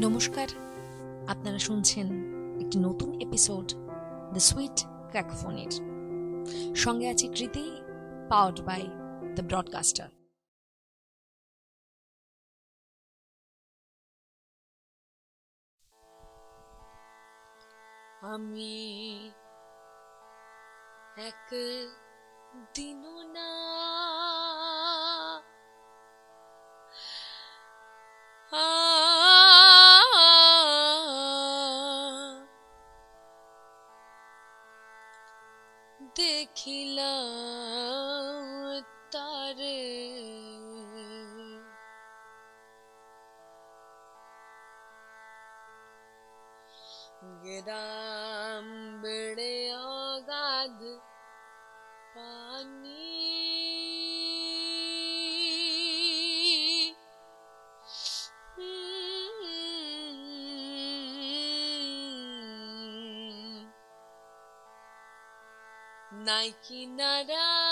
নমস্কার, আপনারা শুনছেন একটি নতুন এপিসোড দ্য সুইট ক্র্যাকফোনের সঙ্গে আছে কৃতি পাওয়ার্ড বাই দ্য ব্রডকাস্টার আমি এক দিন না দেখিলাম তারে গ্রাম নাই কিনারা নাই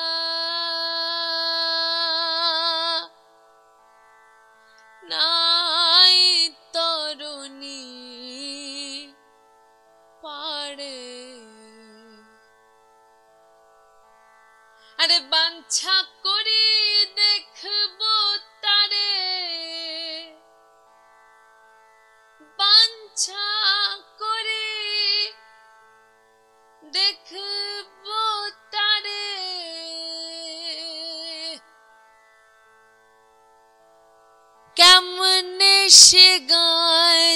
সে গায়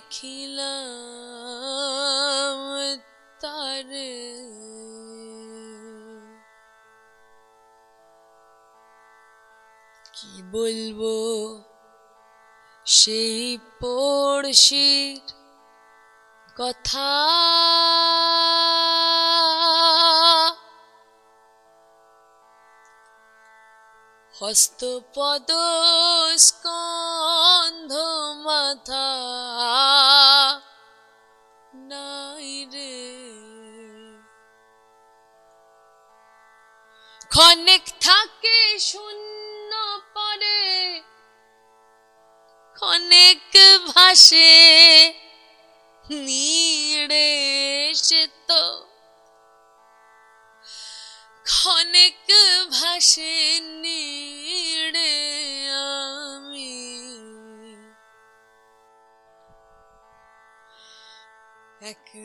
দেখিলাম তারে। কি বলব? সেই পড়শির কথা। হস্তপদ মাথা নাই রে। ক্ষণিক থাকে শূন্য পরে ক্ষণিক ভাসে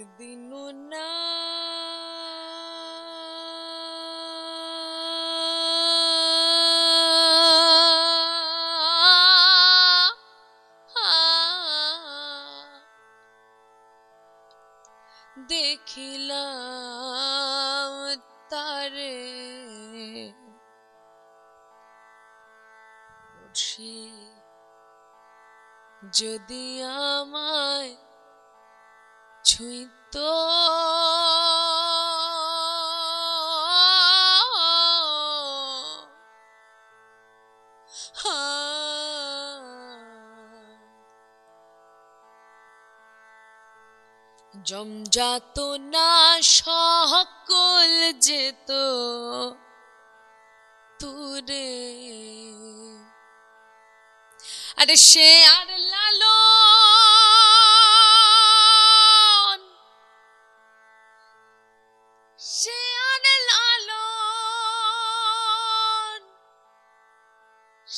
একদিনও না। দেখিলাম তারে। পড়শি যদি আমায় ছুঁইত। জমজাত না সকল যেত তুরে। আরে সে আর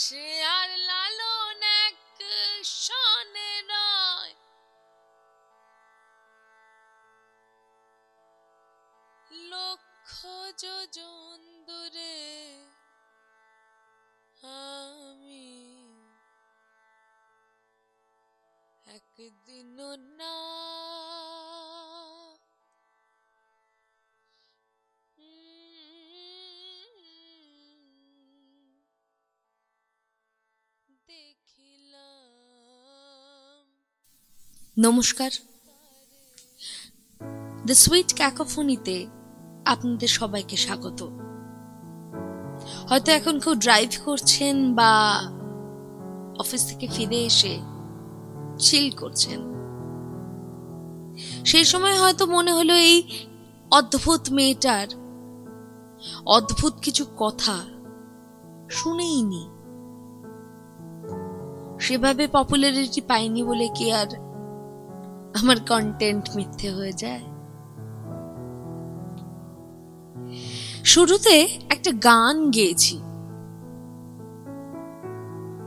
সে আর লালন এক সনে নয়। লক্ষ যোজন দূরে আমি একদিনও না নমস্কার। দ্য সুইট ক্যাকোফোনিতে আপনাদের সবাইকে স্বাগত। হয়তো এখন কেউ ড্রাইভ করছেন বা অফিস থেকে ফিরে এসে চিল করছেন। সেই সময় হয়তো মনে হলো এই অদ্ভুত মেয়েটার অদ্ভুত কিছু কথা শুনেইনি। সেভাবে পপুলারিটি পাইনি বলে কি আর আমার কন্টেন্ট মিথ্যে হয়ে যায়। শুরুতে একটা গান গেয়েছি।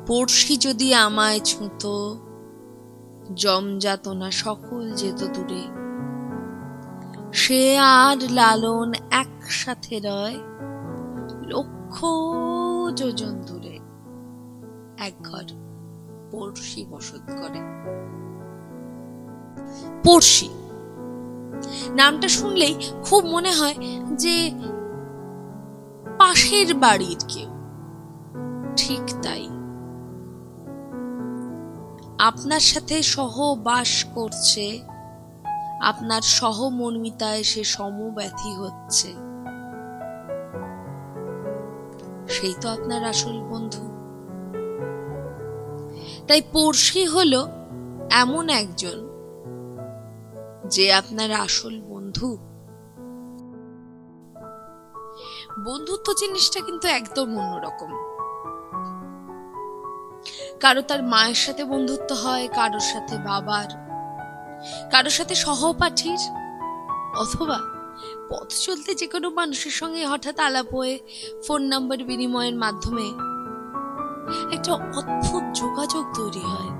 পড়শি যদি আমায় ছুঁত জমযাতনা সকল যেত দূরে। সে আর লালন একসাথে রয়, লক্ষ যোজন দূরে। এক ঘর পড়শি বসত করে। পড়শি। নামটা শুনলেই খুব মনে হয় যে পাশের বাড়ির কেউ। ঠিক তাই। আপনার সাথে সহবাস করছে, আপনার সহমর্মিতায় সে সমব্যথী হচ্ছে। সেই তো আপনার আসল বন্ধু। তাই পড়শি হলো এমন একজন যে আপনার আসল বন্ধু। বন্ধুত্ব জিনিসটা কিন্তু একদম অন্যরকম। কারও তার মায়ের সাথে বন্ধুত্ব হয়, কারোর সাথে বাবার, কারোর সাথে সহপাঠীর, অথবা পথ চলতে যে কোনো মানুষের সঙ্গে হঠাৎ আলাপ হয়ে ফোন নাম্বার বিনিময়ের মাধ্যমে একটা অদ্ভুত যোগাযোগ তৈরি হয়।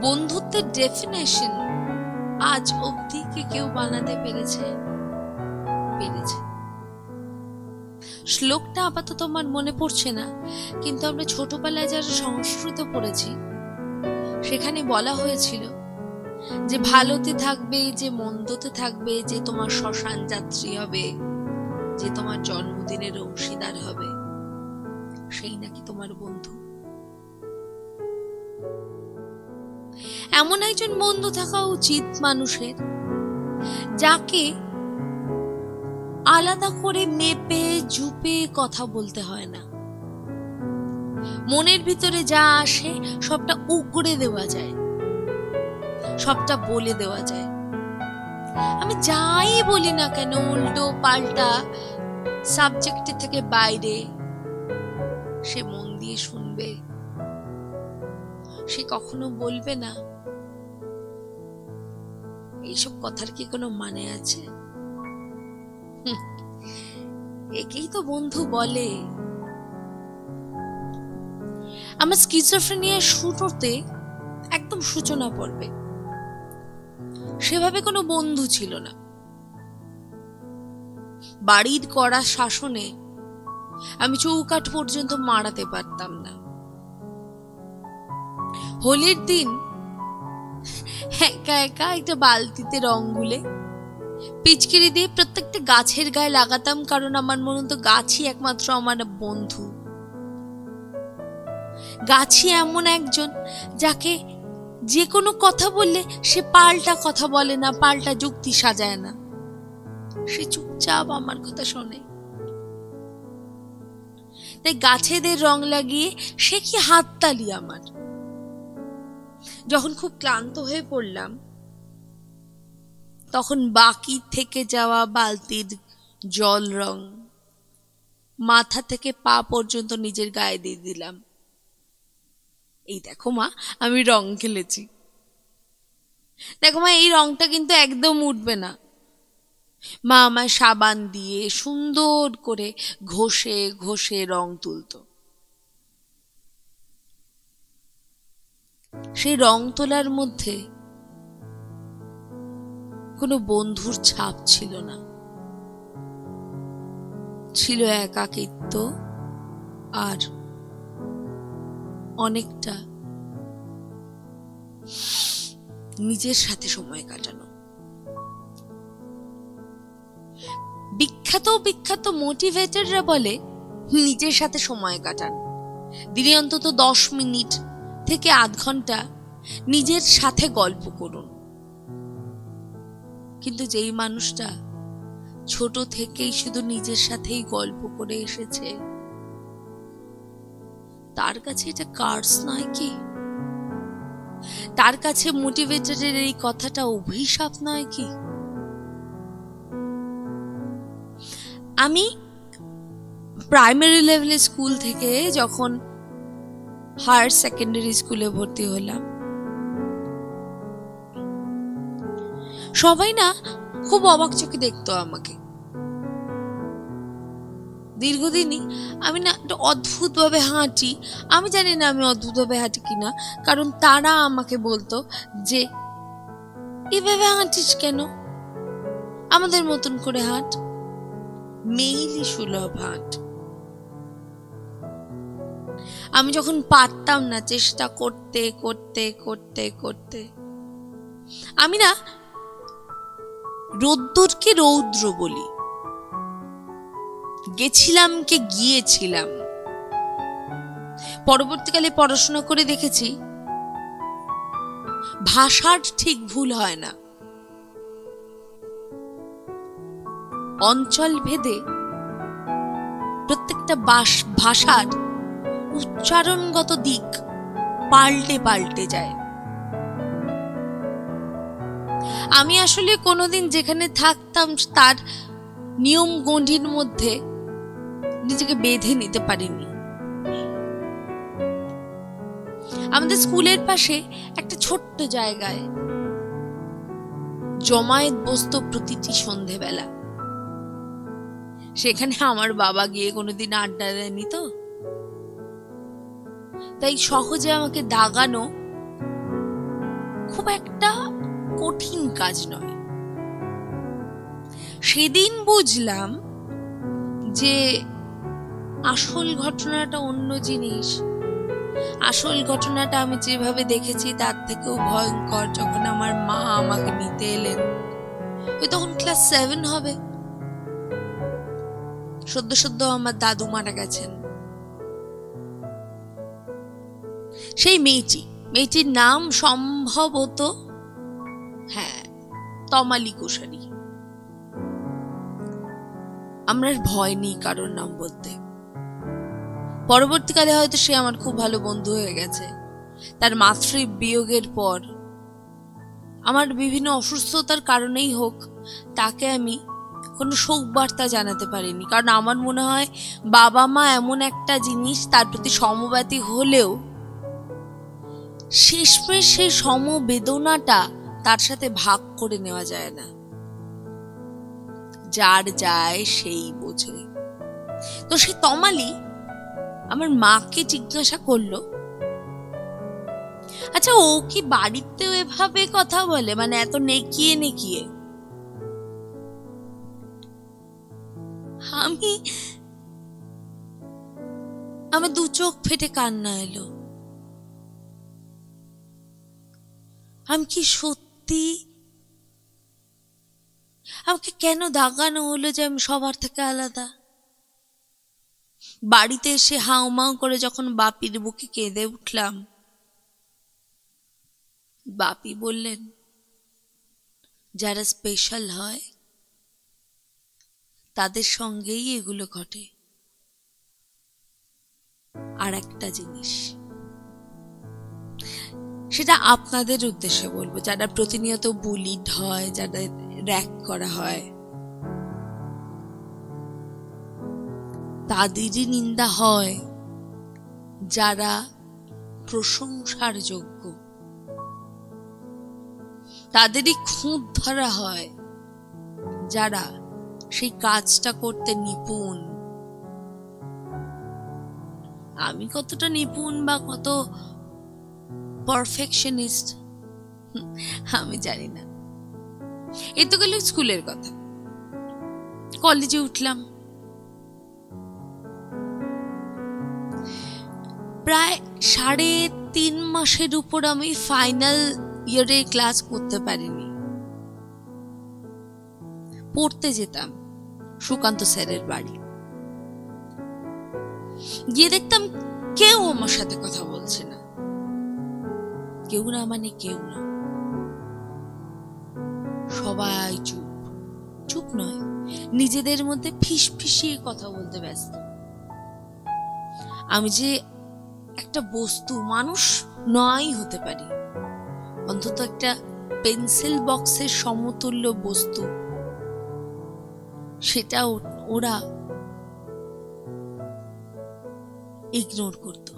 বন্ধুত্বের ডেফিনেশন আজ অবধি কি কেউ বানাতে পেরেছে? পেরেছে। শ্লোকটা আপাতত আমার মনে পড়ছে না, কিন্তু আমরা ছোটবেলায় যারা সংস্কৃত পড়েছি, সেখানে বলা হয়েছিল যে ভালোতে থাকবে, যে মন্দতে থাকবে, যে তোমার শ্মশান যাত্রী হবে, যে তোমার জন্মদিনের অংশীদার হবে, সেই নাকি তোমার বন্ধু। এমন একজন বন্ধু থাকা উচিত মানুষের, যাকে আলাদা করে মেপে, ঝুপে কথা বলতে হয় না। মনের ভিতরে যা আসে, সবটা উগড়ে দেওয়া যায়। সবটা বলে দেওয়া যায়। আমি যাই বলি না কেন, উল্টো পাল্টা সাবজেক্টের থেকে বাইরে সে মন দিয়ে শুনবে। সে কখনো বলবে না? এইসব কথার কি কোনো মানে আছে? একেই তো বন্ধু বলে। আমার স্কিজোফ্রেনিয়া শুরুতে একদম সূচনা পড়বে সেভাবে কোনো বন্ধু ছিল না। বাড়ির করা শাসনে আমি চৌকাঠ পর্যন্ত মারাতে পারতাম না। হোলির দিন। একা একা একটা বালতিতে রং গুলে পিচকিরি দিয়ে প্রত্যেকটা গাছের গায়ে লাগাতাম, কারণ আমার মনে হতো গাছই একমাত্র আমার বন্ধু। গাছই এমন একজন যাকে যে কোনো কথা বললে সে পাল্টা কথা বলে না, পাল্টা যুক্তি সাজায় না। সে চুপচাপ আমার কথা শোনে। তাই গাছেদের রং লাগিয়ে সে কি হাততালি আমার? যখন খুব ক্লান্ত হয়ে পড়লাম, তখন বাকি থেকে যাওয়া বালতির জল রং মাথা থেকে পা পর্যন্ত নিজের গায়ে দিয়ে দিলাম। এই দেখো মা, আমি রং খেলেছি। দেখো মা, এই রংটা কিন্তু একদম উঠবে না। মা আমায় সাবান দিয়ে সুন্দর করে ঘষে ঘষে রং তুলতো। সেই রং তোলার মধ্যে কোনো বন্ধুর ছাপ ছিল না। ছিল একাকিত্ব আর অনেকটা নিজের সাথে সময় কাটানো। বিখ্যাত বিখ্যাত মোটিভেটররা বলে, নিজের সাথে সময় কাটান। দিনে অন্তত দশ মিনিট থেকে আধ ঘণ্টা নিজের সাথে গল্প করুন। কিন্তু যেই মানুষটা ছোট থেকেই শুধু নিজের সাথেই গল্প করে এসেছে, তার কাছে এটা কার্স নয় কি? তার কাছে মোটিভেটরের এই কথাটা অভিশাপ নয় কি? আমি প্রাইমারি লেভেলের স্কুল থেকে যখন হায়ার সেকেন্ডারি স্কুলে ভর্তি হলাম। সবাই না খুব অবাক চোখে দেখতো আমাকে। দীর্ঘদিনই আমি না একটা অদ্ভুতভাবে হাঁটি। আমি জানি না আমি অদ্ভুতভাবে হাঁটি কিনা, কারণ তারা আমাকে বলতো যে, এভাবে হাঁটিস কেন? আমাদের মতন করে হাঁট। মেইলি সুলভ হাঁট। আমি যখন পারতাম না চেষ্টা করতে করতে করতে করতে। আমি না রোদ্দুরকে রৌদ্র বলি। গেছিলাম কে গিয়েছিলাম। পরবর্তীকালে পড়াশোনা করে দেখেছি, ভাষার ঠিক ভুল হয় না। অঞ্চল ভেদে প্রত্যেকটা ভাষার উচ্চারণগত দিক পাল্টে পাল্টে যায়। আমি আসলে কোনোদিন যেখানে থাকতাম তার নিয়ম গণ্ডির মধ্যে নিজেকে বেঁধে নিতে পারিনি। আমাদের স্কুলের পাশে একটা ছোট্ট জায়গায় জমায়েত বসত প্রতিটি সন্ধেবেলা। সেখানে আমার বাবা গিয়ে কোনোদিন আড্ডা দেয়নি তো? তাই সহজে আমাকে দাগানো খুব একটা কঠিন কাজ নয়। সেদিন বুঝলাম যে আসল ঘটনাটা অন্য জিনিস। আসল ঘটনাটা আমি যেভাবে দেখেছি তার থেকেও ভয়ঙ্কর যখন আমার মা আমাকে নিতে এলেন। ওই তখন ক্লাস সেভেন হবে। সদ্য সদ্য আমার দাদু মারা গেছেন। সেই মেয়েটি, মেয়েটির নাম সম্ভবত হ্যাঁ তমালি কুশারি আমার ভয় নেই কারোর নাম বলতে। পরবর্তীকালে হয়তো সে আমার খুব ভালো বন্ধু হয়ে গেছে। তার মাতৃ বিয়োগের পর আমার বিভিন্ন অসুস্থতার কারণেই হোক, তাকে আমি কোনো শোক বার্তা জানাতে পারিনি। কারণ আমার মনে হয় বাবা মা এমন একটা জিনিস, তার প্রতি সমব্যাতি হলেও শেষমেশ সেই সমবেদনাটা তার সাথে ভাগ করে নেওয়া যায় না। যার যায় সেই বোঝে। তো সেই তমালি আমার মাকে জিজ্ঞাসা করল আচ্ছা ও কি বাড়িতেও এভাবে কথা বলে? মানে এত নেকিয়ে নেকিয়ে? আমি, আমার দু চোখ ফেটে কান্না এলো। আমি কি সত্যি? আমাকে কেন দাগানো হলো যে আমি সবার থেকে আলাদা? বাড়িতে এসে হাউ মাউ করে যখন বাপির বুকে কেঁদে উঠলাম। বাপি বললেন, যারা স্পেশাল হয়, তাদের সঙ্গেই এগুলো ঘটে। আর একটা জিনিস সেটা আপনাদের উদ্দেশ্যে বলব। যারা প্রতিনিয়ত বুলিড হয় যারা র্যাক করা হয়। তাদেরই নিন্দা হয়, যারা প্রশংসার যোগ্য। তাদেরই খুঁত ধরা হয়, যারা সেই কাজটা করতে নিপুণ। আমি কতটা নিপুণ বা কত পারফেকশনিস্ট আমি জানি না। এ তো গেল স্কুলের কথা। কলেজে উঠলাম। প্রায় সাড়ে তিন মাসের উপর আমি ফাইনাল ইয়ারে ক্লাস করতে পারিনি। পড়তে যেতাম সুকান্ত স্যারের বাড়ি। গিয়ে দেখতাম কেউ আমার সাথে কথা বলছে না। কেউ না মানে কেউ না। সবাই চুপ। চুপ নয়, নিজেদের মধ্যে ফিস ফিসিয়ে কথা বলতে ব্যস্ত। আমি যে একটা বস্তু, মানুষ নয় হতে পারি। অন্তত একটা পেন্সিল বক্সের সমতুল্য বস্তু। সেটা ওরা ইগনোর করত।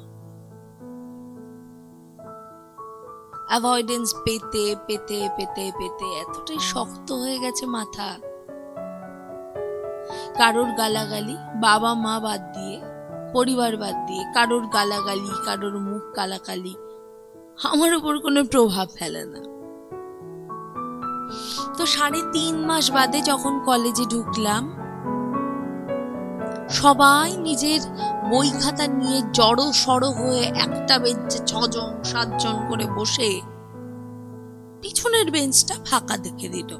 অ্যাভয়েডেন্স পেতে পেতে পেতে পেতে এতটাই শক্ত হয়ে গেছে মাথা। কারোর গালাগালি বাবা মা বাদ দিয়ে, পরিবার বাদ দিয়ে, কারোর গালাগালি, কারোর মুখ কালাকালি, আমার উপর কোনো প্রভাব ফেলে না। তো সাড়ে তিন মাস বাদে যখন কলেজে ঢুকলাম সবাই নিজের বই খাতা নিয়ে জড়ো সড়ো হয়ে একটা বেঞ্চে ছজন, সাতজন করে বসে পিছনের বেঞ্চটা ফাঁকা দেখে দিল।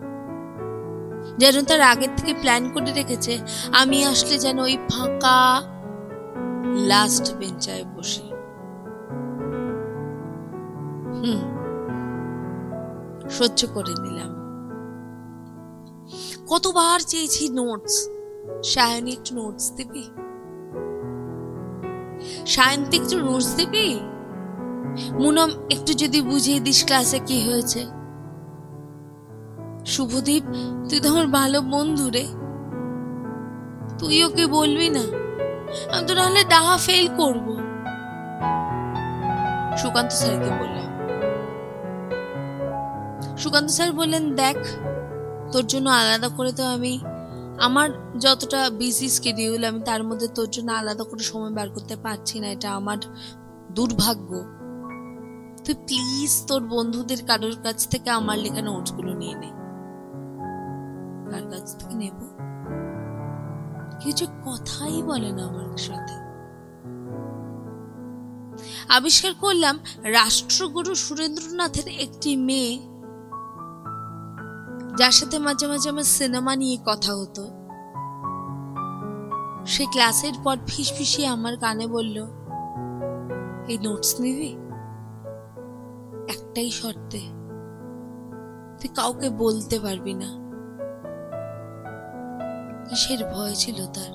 যেন তার আগের থেকে প্ল্যান করে রেখেছে, আমি আসলে যেন ওই ফাঁকা লাস্ট বেঞ্চায় বসে। হুম, সহ্য করে নিলাম। কতবার চেয়েছি নোটস সায়নী একটু নোটস দিবি? সায়ন্তি একটু নোটস দিবি? মুনম, একটু যদি বুঝিয়ে দিস ক্লাসে কি হয়েছে। শুভদীপ, তুই তো আমার ভালো বন্ধু রে। তুই ওকে বলবি না? আমি তো নাহলে ডাহা ফেল করব। সুকান্ত স্যারকে বললাম। সুকান্ত স্যার বললেন, দেখ, তোর জন্য আলাদা করে তো আমি আমার যতটা বিজি স্কেডিউল আমি তার মধ্যে তোর জন্য আলাদা করে সময় বার করতে পারছি না, এটা আমার দুর্ভাগ্য। তুই প্লিজ তোর বন্ধুদের কারোর কাছ থেকে আমার লেখা নোটসগুলো নিয়ে নে। কার কাছ থেকে নেব? কিছু কথাই বলে না আমার সাথে। আবিষ্কার করলাম রাষ্ট্রগুরু সুরেন্দ্রনাথের একটি মেয়ে, যার সাথে মাঝে মাঝে আমার সিনেমা নিয়ে কথা হতো। সে ক্লাসের পর ফিসফিসিয়ে আমার কানে বলল, এই নোটস নিবি? একটাই শর্তে, তুই কাউকে বলতে পারবি না। কিসের ভয় ছিল তার?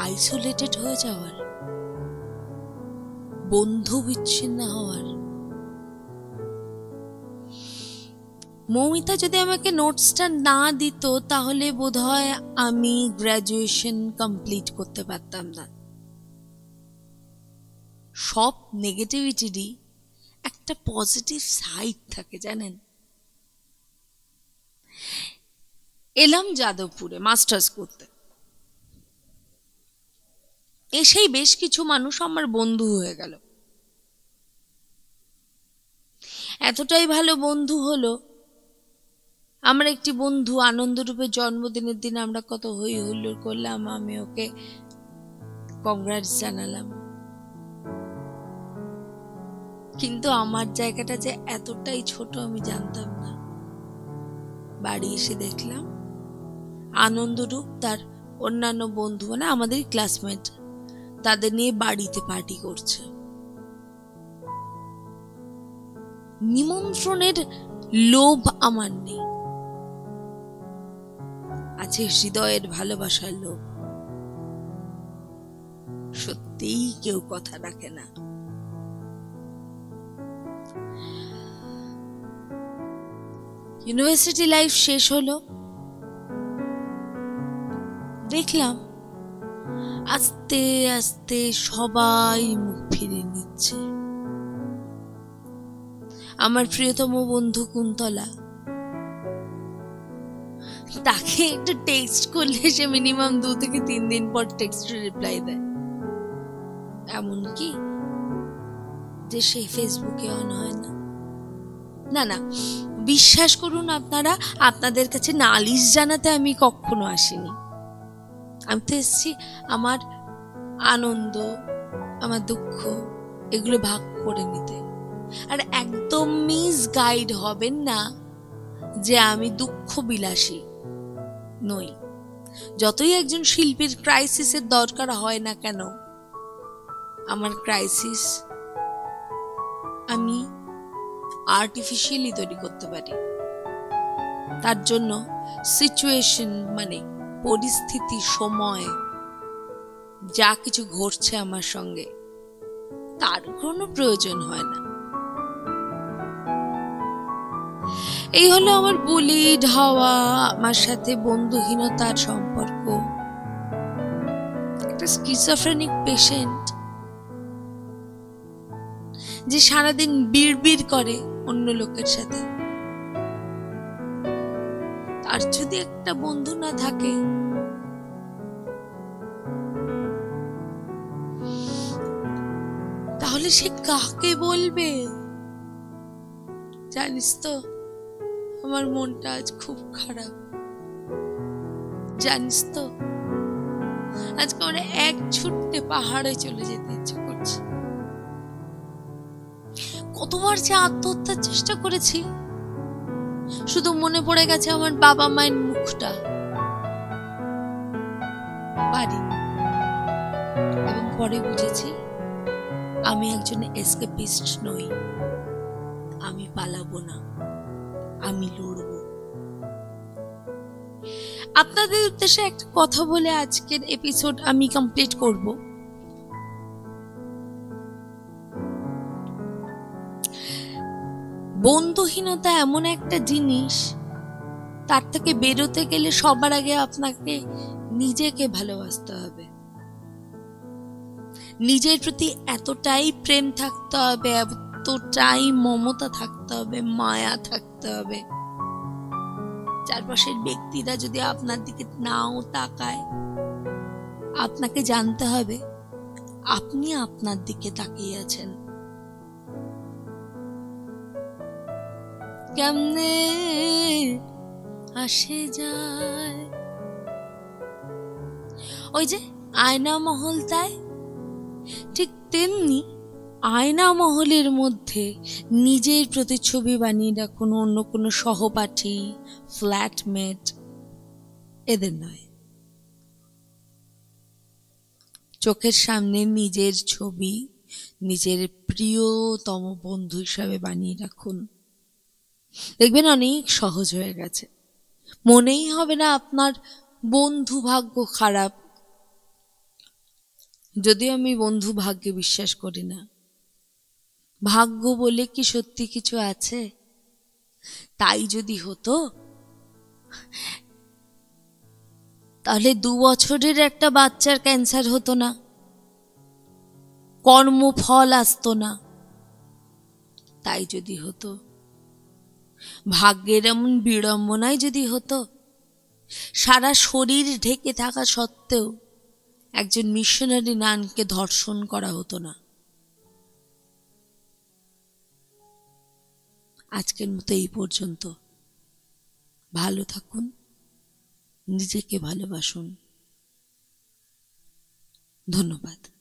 আইসোলেটেড হয়ে যাওয়ার, বন্ধু বিচ্ছিন্ন হওয়ার। মৌমিতা যদি আমাকে নোটসটা না দিত, তাহলে বোধহয় আমি গ্র্যাজুয়েশন কমপ্লিট করতে পারতাম না। সব নেগেটিভিটিরই একটা পজিটিভ সাইড থাকে, জানেন? এলাম যাদবপুরে মাস্টার্স করতে। এসেই বেশ কিছু মানুষ আমার বন্ধু হয়ে গেল। এতটাই ভালো বন্ধু হলো আমার একটি বন্ধু আনন্দরূপে জন্মদিনের দিন আমরা কত হই হুল্লোড় করলাম, আমি ওকে কংগ্রাটস জানালাম। কিন্তু আমার জায়গাটা যে এতটাই ছোট আমি জানতাম না। বাড়ি এসে দেখলাম, আনন্দরূপ তার অন্যান্য বন্ধু মানে আমাদের ক্লাসমেট তাদের নিয়ে বাড়িতে পার্টি করছে। নিমন্ত্রণের লোভ আমার নেই। আছে হৃদয়ের ভালোবাসার লোভ সত্যিই কেউ কথা রাখে না। ইউনিভার্সিটি লাইফ শেষ হলো। দেখলাম আস্তে আস্তে সবাই মুখ ফিরে নিচ্ছে। আমার প্রিয়তম বন্ধু কুন্তলা তাকে একটু টেক্সট করলে সে মিনিমাম দু থেকে তিন দিন পর টেক্সট রিপ্লাই দেয়। এমনকি যে সে ফেসবুকে অন হয় না। না না, বিশ্বাস করুন আপনারা, আপনাদের কাছে নালিশ জানাতে আমি কখনো আসিনি। আমি তো এসেছি আমার আনন্দ, আমার দুঃখ, এগুলো ভাগ করে নিতে। আর একদম মিস গাইড হবেন না যে আমি দুঃখ বিলাসী নই। যতই একজন শিল্পীর ক্রাইসিসের দরকার হয় না কেন, আমার ক্রাইসিস আমি আর্টিফিশিয়ালি তৈরি করতে পারি। তার জন্য সিচুয়েশন মানে পরিস্থিতি, সময়, যা কিছু ঘটছে আমার সঙ্গে, তার কোনো প্রয়োজন হয় না। এই হলো আমার বুলি ঢাওয়া আমার সাথে বন্ধুহীনতার সম্পর্ক। একটা স্কিজোফ্রেনিক পেশেন্ট যে সারাদিন বিড়বিড় করে অন্য লোকের সাথে। তার যদি একটা বন্ধু না থাকে, তাহলে সে কাকে বলবে? জানিস তো? আমার মনটা আজ খুব খারাপ। জানিস তো, আজকে আমরা এক ছুটতে পাহাড়ে চলে যেতে ইচ্ছে করছে। কতবার যে আত্মহত্যার চেষ্টা করেছি, শুধু মনে পড়ে গেছে আমার বাবা মায়ের মুখটা পারি এবং পরে বুঝেছি, আমি একজন এসকেপিস্ট নই, আমি পালাবো না। আমি লড়ব। আপনাদের উদ্দেশ্যে একটা কথা বলে আজকের এপিসোড আমি কমপ্লিট করব। বন্ধুহীনতা এমন একটা জিনিস, তার থেকে বেরোতে গেলে সবার আগে আপনাকে নিজেকে ভালোবাসতে হবে। নিজের প্রতি এতটাই প্রেম থাকতে হবে এতটাই মমতা থাকতে হবে, মায়া থাকতে হবে। চারপাশের ব্যক্তিরা যদি আপনার দিকে নাও তাকায়, আপনাকে জানতে হবে, আপনি আপনার দিকে তাকিয়ে আছেন। কেমনে আসে যায়? ওই যে আয়না মহল তাই, ঠিক তেমনি আয়না মহলের মধ্যে নিজের প্রতিচ্ছবি বানিয়ে রাখুন অন্য কোনো সহপাঠী, ফ্ল্যাটমেট, এদের নয়। চোখের সামনে নিজের ছবি, নিজের প্রিয়তম বন্ধু হিসাবে বানিয়ে রাখুন। দেখবেন অনেক সহজ হয়ে গেছে। মনেই হবে না আপনার বন্ধু ভাগ্য খারাপ। যদিও আমি বন্ধু ভাগ্যে বিশ্বাস করি না। ভাগ্য বলে কি সত্যি কিছু আছে? তাই যদি হতো, তাহলে দু বছরের একটা বাচ্চার ক্যান্সার হতো না। কর্মফল আসতো না। তাই যদি হতো, ভাগ্যের এমন বিড়ম্বনায় যদি হতো, সারা শরীর ঢেকে থাকা সত্ত্বেও একজন মিশনারি নানকে ধর্ষণ করা হতো না। আজকের মতো এই পর্যন্ত। ভালো থাকুন নিজেকে ভালোবাসুন। ধন্যবাদ।